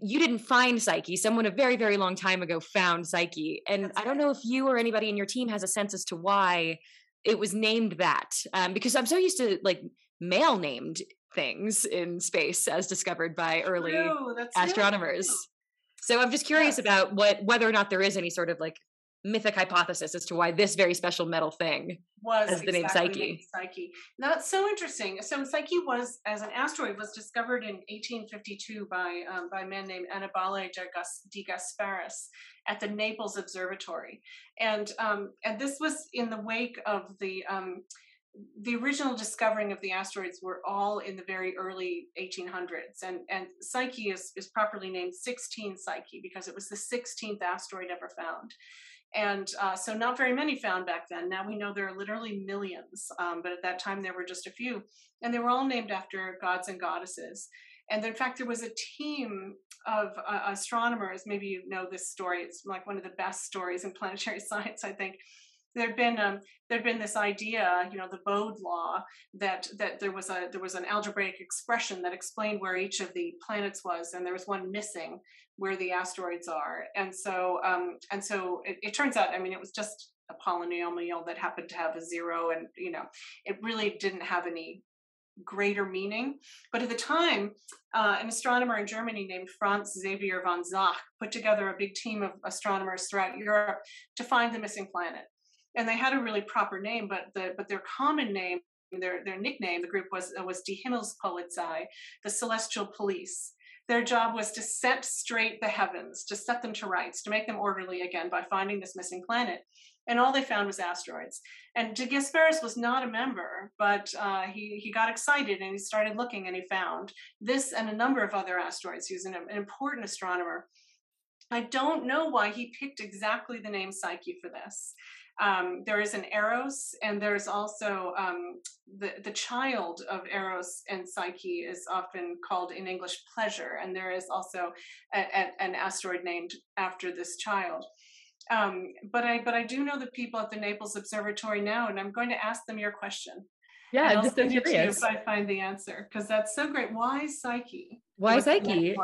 you didn't find Psyche. Someone a very, very long time ago found Psyche. And That's I don't know if you or anybody in your team has a sense as to why it was named that um, because I'm so used to like male named things in space as discovered by early astronomers. So I'm just curious yes. about what whether or not there is any sort of like mythic hypothesis as to why this very special metal thing was as the exactly name Psyche. Psyche. That's so interesting. So Psyche was, as an asteroid, was discovered in 1852 by um, by a man named Annibale de Gasparis at the Naples Observatory, and um, and this was in the wake of the um, the original discovering of the asteroids were all in the very early 1800s and and psyche is, is properly named 16 psyche because it was the 16th asteroid ever found and uh, so not very many found back then. Now we know there are literally millions, um, but at that time there were just a few, and they were all named after gods and goddesses. And in fact, there was a team of uh, astronomers. Maybe you know this story. It's like one of the best stories in planetary science, I think. There'd been um, there'd been this idea, you know, the Bode law, that that there was a there was an algebraic expression that explained where each of the planets was, and there was one missing where the asteroids are. And so, um, and so it, it turns out, I mean, it was just a polynomial that happened to have a zero, and you know, it really didn't have any greater meaning. But at the time, uh, an astronomer in Germany named Franz Xavier von Zach put together a big team of astronomers throughout Europe to find the missing planet. And they had a really proper name, but the but their common name, their their nickname, the group was was Die Himmelspolizei, the Celestial Police. Their job was to set straight the heavens, to set them to rights, to make them orderly again by finding this missing planet. And all they found was asteroids. And de Gasparis was not a member, but uh, he, he got excited and he started looking and he found this and a number of other asteroids. He was an, an important astronomer. I don't know why he picked exactly the name Psyche for this. Um, there is an Eros, and there's also um, the, the child of Eros and Psyche is often called in English pleasure, and there is also a, a, an asteroid named after this child. Um, but I but I do know the people at the Naples Observatory now, and I'm going to ask them your question. Yeah, I'm just so curious. if I find the answer, because that's so great. Why Psyche? Why Psyche?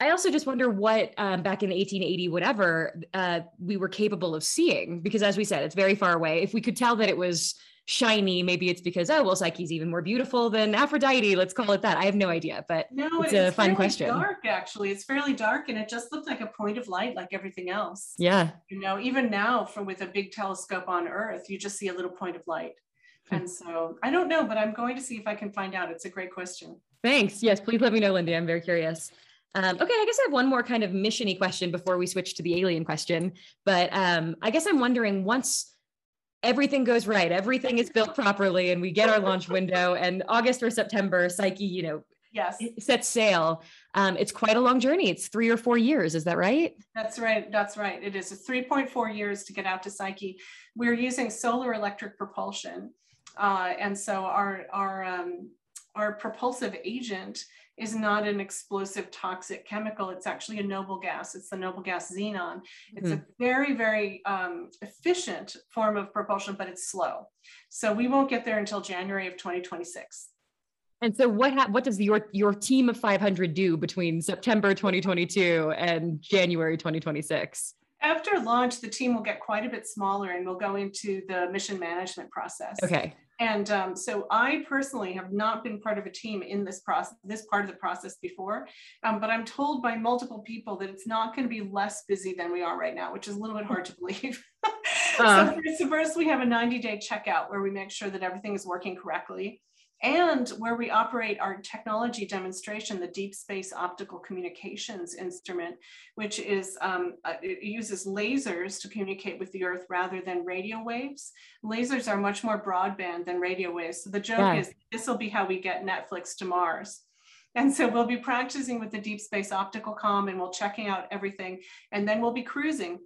I also just wonder what um, back in 1880, whatever, uh, we were capable of seeing, because as we said, it's very far away. If we could tell that it was shiny, maybe it's because, oh, well, Psyche's even more beautiful than Aphrodite. Let's call it that. I have no idea, but no, it's, it's a fun question. dark, actually. It's fairly dark and it just looked like a point of light like everything else. Yeah. You know, even now, from with a big telescope on Earth, you just see a little point of light. Hmm. And so I don't know, but I'm going to see if I can find out. It's a great question. Thanks. Yes, please let me know, Lindy. I'm very curious. Um, okay, I guess I have one more kind of missiony question before we switch to the alien question. But um, I guess I'm wondering once everything goes right, everything is built properly, and we get our launch window, and August or September, Psyche, you know, yes, sets sail. Um, it's quite a long journey. It's three or four years. Is that right? That's right. That's right. It is 3.4 years to get out to Psyche. We're using solar electric propulsion. Uh, and so our, our, um, our propulsive agent is not an explosive toxic chemical. It's actually a noble gas. It's the noble gas xenon. It's mm. a very, very um, efficient form of propulsion, but it's slow. So we won't get there until January of 2026. And so what ha- what does your your team of 500 do between September 2022 and January 2026? After launch, the team will get quite a bit smaller and we'll go into the mission management process. Okay. And um, so I personally have not been part of a team in this process, this part of the process before, um, but I'm told by multiple people that it's not going to be less busy than we are right now, which is a little bit hard to believe. uh. so, first, first we have a 90 day checkout where we make sure that everything is working correctly and where we operate our technology demonstration, the Deep Space Optical Communications Instrument, which is, um, uh, it uses lasers to communicate with the Earth rather than radio waves. Lasers are much more broadband than radio waves. So the joke yeah. is this will be how we get Netflix to Mars. And so we'll be practicing with the Deep Space Optical Com and we'll checking out everything. And then we'll be cruising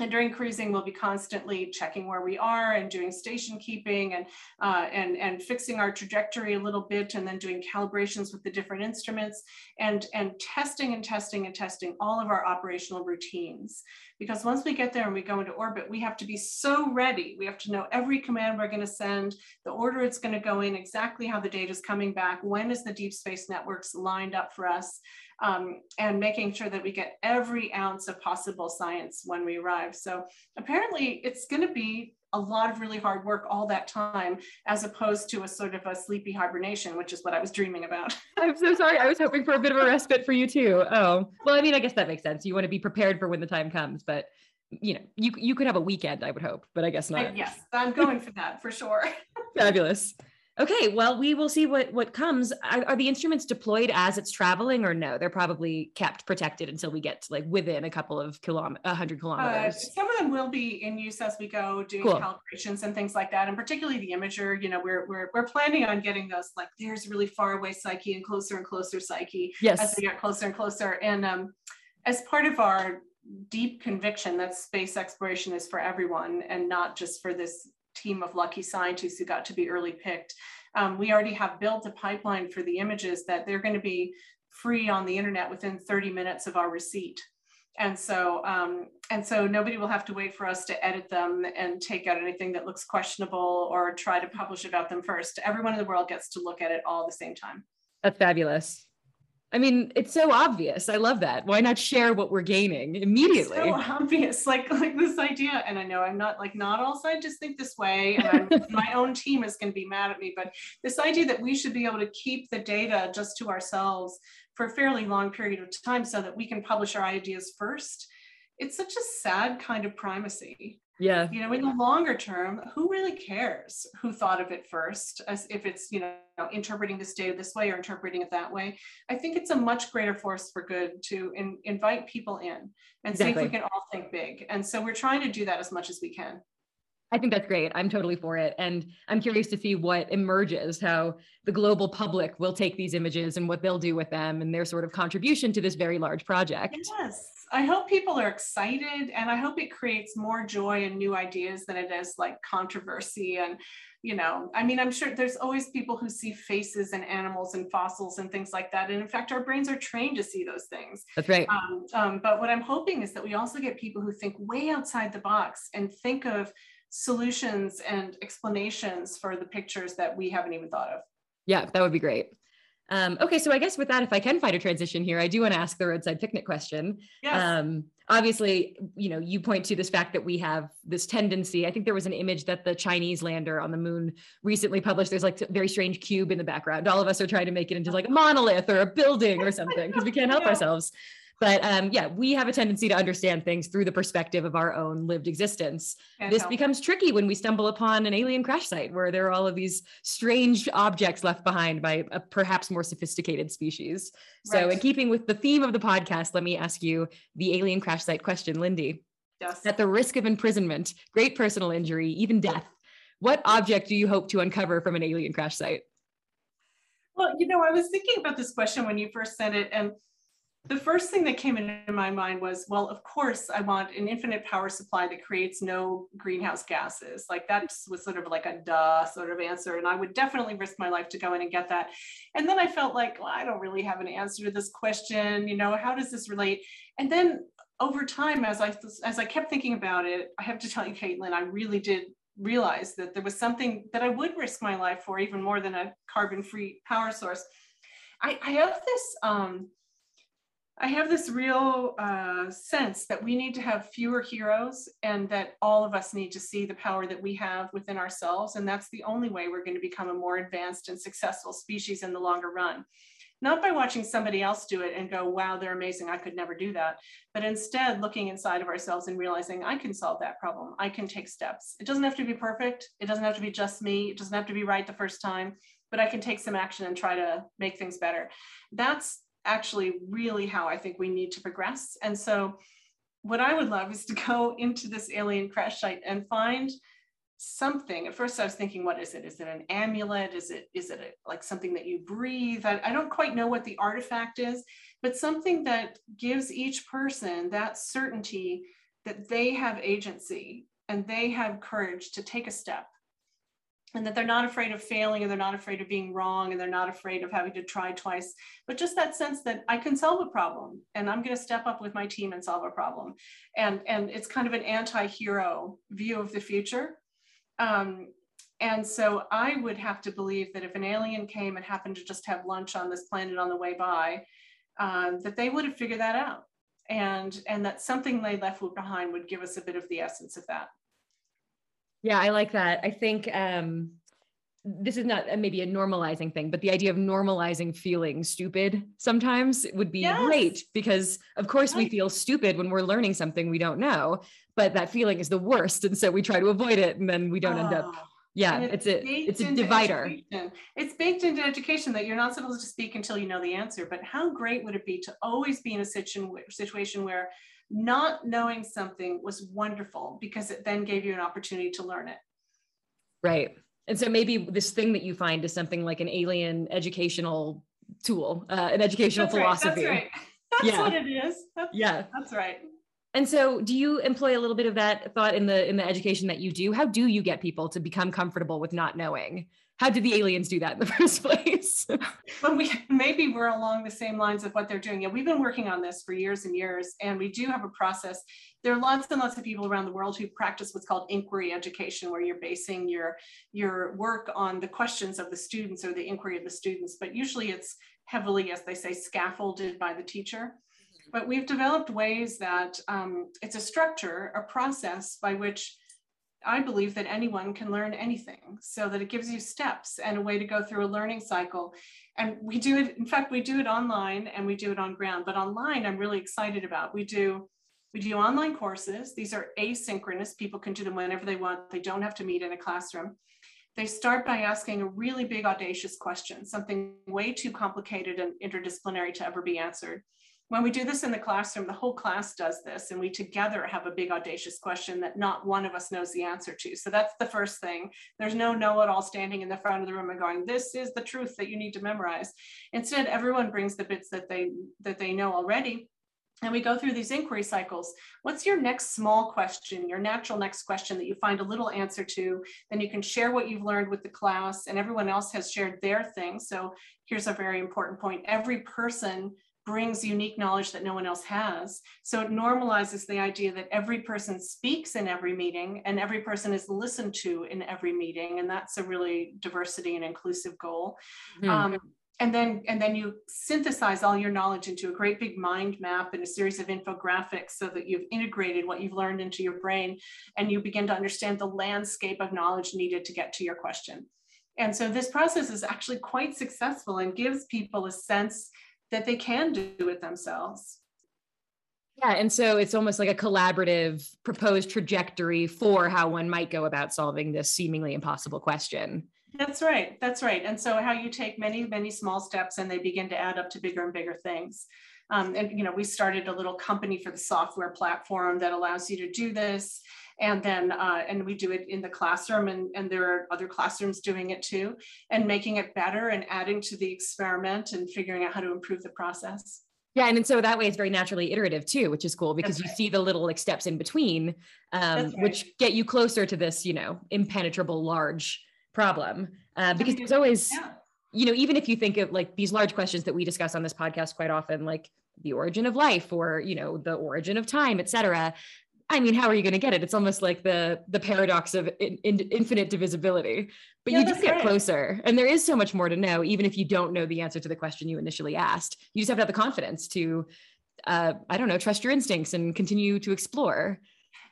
and during cruising, we'll be constantly checking where we are and doing station keeping and, uh, and, and fixing our trajectory a little bit and then doing calibrations with the different instruments and, and testing and testing and testing all of our operational routines. Because once we get there and we go into orbit, we have to be so ready. We have to know every command we're going to send, the order it's going to go in, exactly how the data is coming back, when is the deep space networks lined up for us um, and making sure that we get every ounce of possible science when we arrive. So apparently it's going to be a lot of really hard work all that time, as opposed to a sort of a sleepy hibernation, which is what I was dreaming about. I'm so sorry. I was hoping for a bit of a respite for you too. Oh, well, I mean, I guess that makes sense. You want to be prepared for when the time comes, but you know, you you could have a weekend, I would hope, but I guess not. Yes, I'm going for that for sure. Fabulous. Okay, well, we will see what what comes. Are, are, the instruments deployed as it's traveling, or no? They're probably kept protected until we get to like within a couple of kilometers, a hundred uh, kilometers. Uh, some of them will be in use as we go, doing cool. calibrations and things like that, and particularly the imager. You know, we're we're we're planning on getting those like there's really far away psyche and closer and closer psyche yes. as we get closer and closer. And um, as part of our deep conviction that space exploration is for everyone and not just for this team of lucky scientists who got to be early picked. Um, we already have built a pipeline for the images that they're going to be free on the internet within 30 minutes of our receipt. And so, um, and so nobody will have to wait for us to edit them and take out anything that looks questionable or try to publish about them first. Everyone in the world gets to look at it all at the same time. That's fabulous. I mean, it's so obvious. I love that. Why not share what we're gaining immediately? It's so obvious, like like this idea. And I know I'm not like not all scientists think this way, and my own team is going to be mad at me. But this idea that we should be able to keep the data just to ourselves for a fairly long period of time, so that we can publish our ideas first. It's such a sad kind of primacy. Yeah. You know, in the longer term, who really cares who thought of it first, as if it's, you know, interpreting this data this way or interpreting it that way. I think it's a much greater force for good to in, invite people in and exactly. see if we can all think big. And so we're trying to do that as much as we can. I think that's great. I'm totally for it. And I'm curious to see what emerges, how the global public will take these images and what they'll do with them and their sort of contribution to this very large project. Yes. I hope people are excited and I hope it creates more joy and new ideas than it is like controversy. And, you know, I mean, I'm sure there's always people who see faces and animals and fossils and things like that. And in fact, our brains are trained to see those things. That's right. Um, um, but what I'm hoping is that we also get people who think way outside the box and think of solutions and explanations for the pictures that we haven't even thought of. Yeah, that would be great. Um, okay, so I guess with that, if I can find a transition here, I do want to ask the roadside picnic question. Yes. Um, obviously, you know, you point to this fact that we have this tendency. I think there was an image that the Chinese lander on the moon recently published. There's like a very strange cube in the background. All of us are trying to make it into like a monolith or a building or something because we can't help yeah. ourselves. But um, yeah, we have a tendency to understand things through the perspective of our own lived existence. Can't this help. becomes tricky when we stumble upon an alien crash site where there are all of these strange objects left behind by a perhaps more sophisticated species. Right. So, in keeping with the theme of the podcast, let me ask you the alien crash site question, Lindy. Yes. At the risk of imprisonment, great personal injury, even death, what object do you hope to uncover from an alien crash site? Well, you know, I was thinking about this question when you first sent it, and the first thing that came into my mind was, well, of course, I want an infinite power supply that creates no greenhouse gases. Like that was sort of like a duh sort of answer. And I would definitely risk my life to go in and get that. And then I felt like, well, I don't really have an answer to this question. You know, how does this relate? And then over time, as I as I kept thinking about it, I have to tell you, Caitlin, I really did realize that there was something that I would risk my life for, even more than a carbon-free power source. I, I have this um, I have this real uh, sense that we need to have fewer heroes and that all of us need to see the power that we have within ourselves. And that's the only way we're going to become a more advanced and successful species in the longer run. Not by watching somebody else do it and go, wow, they're amazing. I could never do that. But instead, looking inside of ourselves and realizing I can solve that problem. I can take steps. It doesn't have to be perfect. It doesn't have to be just me. It doesn't have to be right the first time, but I can take some action and try to make things better. That's actually really how I think we need to progress. And so, what I would love is to go into this alien crash site and find something. At first, I was thinking, what is it? Is it an amulet? Is it is it a, like something that you breathe? I, I don't quite know what the artifact is, but something that gives each person that certainty that they have agency and they have courage to take a step and that they're not afraid of failing and they're not afraid of being wrong and they're not afraid of having to try twice. But just that sense that i can solve a problem and i'm going to step up with my team and solve a problem. And and it's kind of an anti-hero view of the future. Um, and so i would have to believe that if an alien came and happened to just have lunch on this planet on the way by um, that they would have figured that out. And and that something they left behind would give us a bit of the essence of that yeah, I like that. I think um, this is not maybe a normalizing thing, but the idea of normalizing feeling stupid sometimes would be yes. great because, of course, we feel stupid when we're learning something we don't know, but that feeling is the worst. And so we try to avoid it and then we don't oh. end up ah. yeah it's, it's a it's a divider education. it's baked into education that you're not supposed to speak until you know the answer but how great would it be to always be in a situation where not knowing something was wonderful because it then gave you an opportunity to learn it. Right. And so maybe this thing that you find is something like an alien educational tool, uh, an educational that's philosophy. Right, that's right. That's yeah. what it is. That's, yeah. That's right. And so do you employ a little bit of that thought in the in the education that you do? How do you get people to become comfortable with not knowing? How did the aliens do that in the first place? well, we maybe we're along the same lines of what they're doing. Yeah, we've been working on this for years and years, and we do have a process. There are lots and lots of people around the world who practice what's called inquiry education, where you're basing your your work on the questions of the students or the inquiry of the students. But usually, it's heavily, as they say, scaffolded by the teacher. But we've developed ways that um, it's a structure, a process by which I believe that anyone can learn anything so that it gives you steps and a way to go through a learning cycle. And we do it, in fact, we do it online and we do it on ground, but online I'm really excited about. We do we do online courses. These are asynchronous. People can do them whenever they want. They don't have to meet in a classroom. They start by asking a really big, audacious question, something way too complicated and interdisciplinary to ever be answered. When we do this in the classroom, the whole class does this, and we together have a big audacious question that not one of us knows the answer to. So that's the first thing. There's no know it all standing in the front of the room and going, "This is the truth that you need to memorize." Instead, everyone brings the bits that they that they know already, and we go through these inquiry cycles. What's your next small question, your natural next question that you find a little answer to? Then you can share what you've learned with the class, and everyone else has shared their thing. So here's a very important point every person brings unique knowledge that no one else has. So it normalizes the idea that every person speaks in every meeting and every person is listened to in every meeting. And that's a really diversity and inclusive goal. Mm-hmm. Um, and then and then you synthesize all your knowledge into a great big mind map and a series of infographics so that you've integrated what you've learned into your brain and you begin to understand the landscape of knowledge needed to get to your question and so this process is actually quite successful and gives people a sense that they can do it themselves. Yeah. And so it's almost like a collaborative proposed trajectory for how one might go about solving this seemingly impossible question. That's right. That's right. And so how you take many, many small steps and they begin to add up to bigger and bigger things. Um, and you know, we started a little company for the software platform that allows you to do this. And then, uh, and we do it in the classroom, and, and there are other classrooms doing it too, and making it better and adding to the experiment and figuring out how to improve the process. Yeah, and, and so that way it's very naturally iterative too, which is cool because That's you see the little like steps in between, um, right. which get you closer to this, you know, impenetrable large problem. Uh, because there's always, yeah. you know, even if you think of like these large questions that we discuss on this podcast quite often, like the origin of life or you know the origin of time, et cetera. I mean, how are you going to get it? It's almost like the the paradox of in, in, infinite divisibility. But yeah, you just get right. closer, and there is so much more to know, even if you don't know the answer to the question you initially asked. You just have to have the confidence to, uh, I don't know, trust your instincts and continue to explore.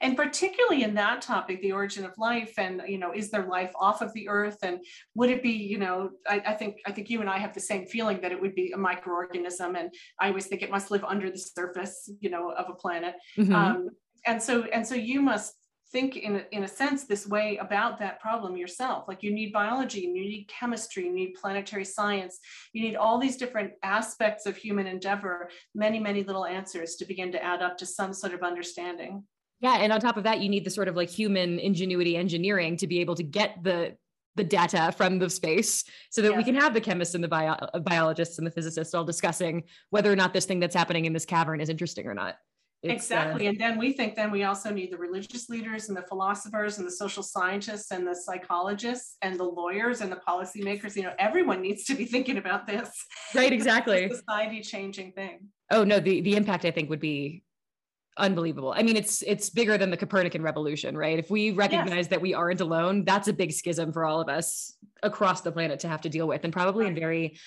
And particularly in that topic, the origin of life, and you know, is there life off of the earth, and would it be, you know, I, I think I think you and I have the same feeling that it would be a microorganism, and I always think it must live under the surface, you know, of a planet. Mm-hmm. Um, and so and so you must think in a, in a sense this way about that problem yourself. Like you need biology and you need chemistry you need planetary science. You need all these different aspects of human endeavor many many little answers to begin to add up to some sort of understanding. Yeah and on top of that you need the sort of like human ingenuity engineering to be able to get the the data from the space so that yes. we can have the chemists and the bio- uh, biologists and the physicists all discussing whether or not this thing that's happening in this cavern is interesting or not it's, exactly. Uh, and then we think then we also need the religious leaders and the philosophers and the social scientists and the psychologists and the lawyers and the policymakers. You know, everyone needs to be thinking about this. Right, exactly. society changing thing. Oh no, the, the impact I think would be unbelievable. I mean, it's it's bigger than the Copernican revolution, right? If we recognize yes. that we aren't alone, that's a big schism for all of us across the planet to have to deal with, and probably in very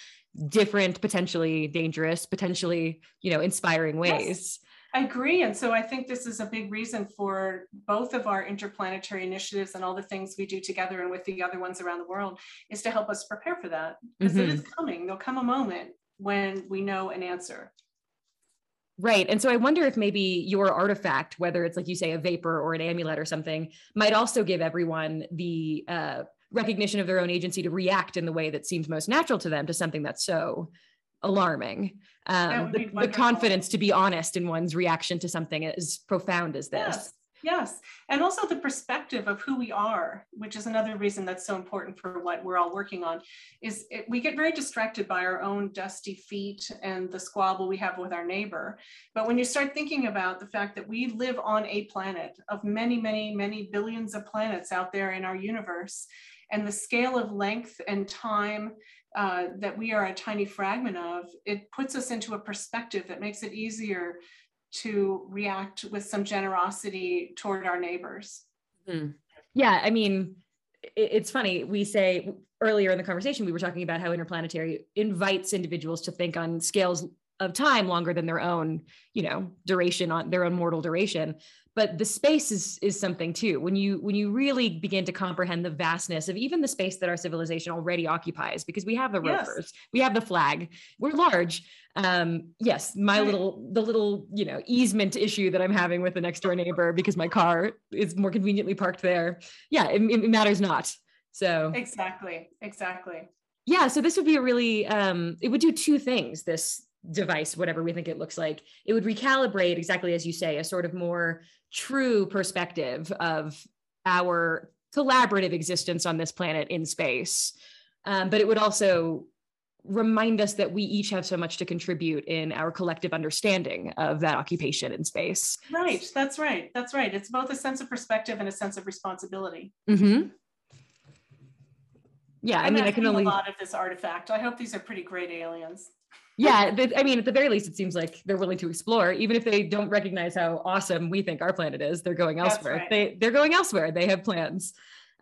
different, potentially dangerous, potentially, you know, inspiring ways. Yes. I agree. And so I think this is a big reason for both of our interplanetary initiatives and all the things we do together and with the other ones around the world is to help us prepare for that because mm-hmm. it is coming. There'll come a moment when we know an answer. Right. And so I wonder if maybe your artifact, whether it's like you say, a vapor or an amulet or something, might also give everyone the uh, recognition of their own agency to react in the way that seems most natural to them to something that's so alarming. Um, the, the, confidence to be honest in one's reaction to something as profound as this. Yes. Yes. And also the perspective of who we are, which is another reason that's so important for what we're all working on, is it, we get very distracted by our own dusty feet and the squabble we have with our neighbor. But when you start thinking about the fact that we live on a planet of many, many, many billions of planets out there in our universe, and the scale of length and time uh, that we are a tiny fragment of, it puts us into a perspective that makes it easier to react with some generosity toward our neighbors. Mm-hmm. Yeah, I mean, it's funny. We say earlier in the conversation, we were talking about how interplanetary invites individuals to think on scales of time longer than their own, you know, duration on their own mortal duration but the space is is something too. When you when you really begin to comprehend the vastness of even the space that our civilization already occupies because we have the rovers yes. we have the flag we're large. Um yes my little the little you know easement issue that i'm having with the next door neighbor because my car is more conveniently parked there. Yeah it, it matters not. So exactly exactly. Yeah so this would be a really um it would do two things this device, whatever we think it looks like, it would recalibrate exactly as you say, a sort of more true perspective of our collaborative existence on this planet in space. Um, but it would also remind us that we each have so much to contribute in our collective understanding of that occupation in space. Right. That's right. That's right. It's both a sense of perspective and a sense of responsibility. Mm-hmm. Yeah, I I'm mean, I can only a lot of this artifact. I hope these are pretty great aliens yeah i mean at the very least it seems like they're willing to explore even if they don't recognize how awesome we think our planet is they're going elsewhere. right. they they're going elsewhere. They have plans.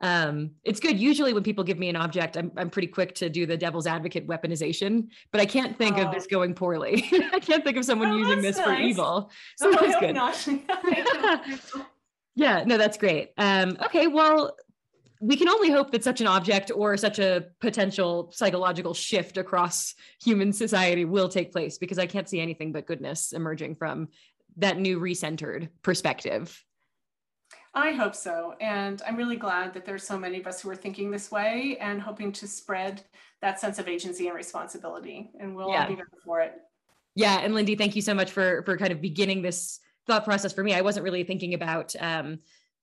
Um, it's good. Usually when people give me an object I'm, I'm pretty quick to do the devil's advocate weaponization but i can't think oh. of this going poorly. I can't think of someone oh, using this nice. for evil so oh, that's good. yeah no that's great. Um, okay well we can only hope that such an object or such a potential psychological shift across human society will take place because I can't see anything but goodness emerging from that new recentered perspective. I hope so. And I'm really glad that there's so many of us who are thinking this way and hoping to spread that sense of agency and responsibility. And we'll yeah. all be there for it. Yeah, and Lindy, thank you so much for for kind of beginning this thought process for me. I wasn't really thinking about um,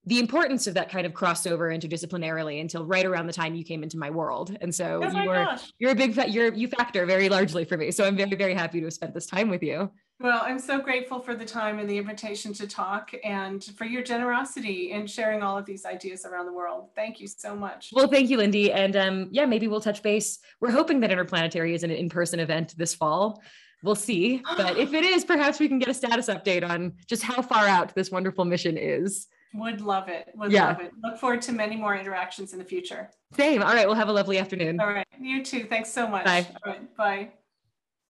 the importance of that kind of crossover interdisciplinarily until right around the time you came into my world. And so Oh you gosh. you're a big fa- you're you factor very largely for me. So I'm very very happy to have spent this time with you. Well, I'm so grateful for the time and the invitation to talk and for your generosity in sharing all of these ideas around the world. Thank you so much. Well, thank you, Lindy. And um, yeah, maybe we'll touch base. We're hoping that Interplanetary is an in-person event this fall. We'll see. But if it is, perhaps we can get a status update on just how far out this wonderful mission is. Would love it. Would Yeah. love it. Look forward to many more interactions in the future. Same. All right. We'll have a lovely afternoon. All right. You too. Thanks so much. Bye. Right. Bye.